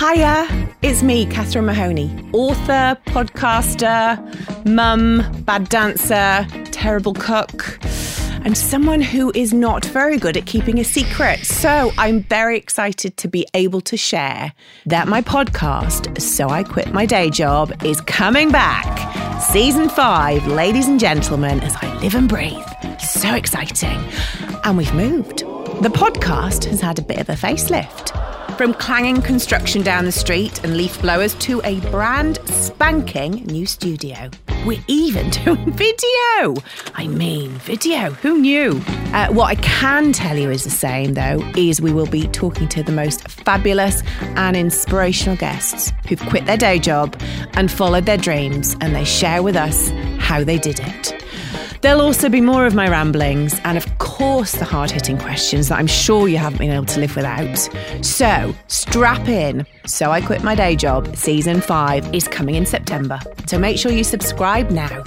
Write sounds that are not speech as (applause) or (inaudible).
Hiya, it's me, Catherine Mahoney, author, podcaster, mum, bad dancer, terrible cook, and someone who is not very good at keeping a secret. So I'm very excited to be able to share that my podcast, So I Quit My Day Job, is coming back. Season five, ladies and gentlemen, as I live and breathe. So exciting. And we've moved. The podcast has had a bit of a facelift. From clanging construction down the street and leaf blowers to a brand spanking new studio. We're even (laughs) doing video. I mean, video. Who knew? Uh, what I can tell you is the same, though, is we will be talking to the most fabulous and inspirational guests who've quit their day job and followed their dreams, and they share with us how they did it. There'll also be more of my ramblings and, of course, the hard hitting questions that I'm sure you haven't been able to live without. So, strap in. So, I Quit My Day Job, season five, is coming in September. So, make sure you subscribe now.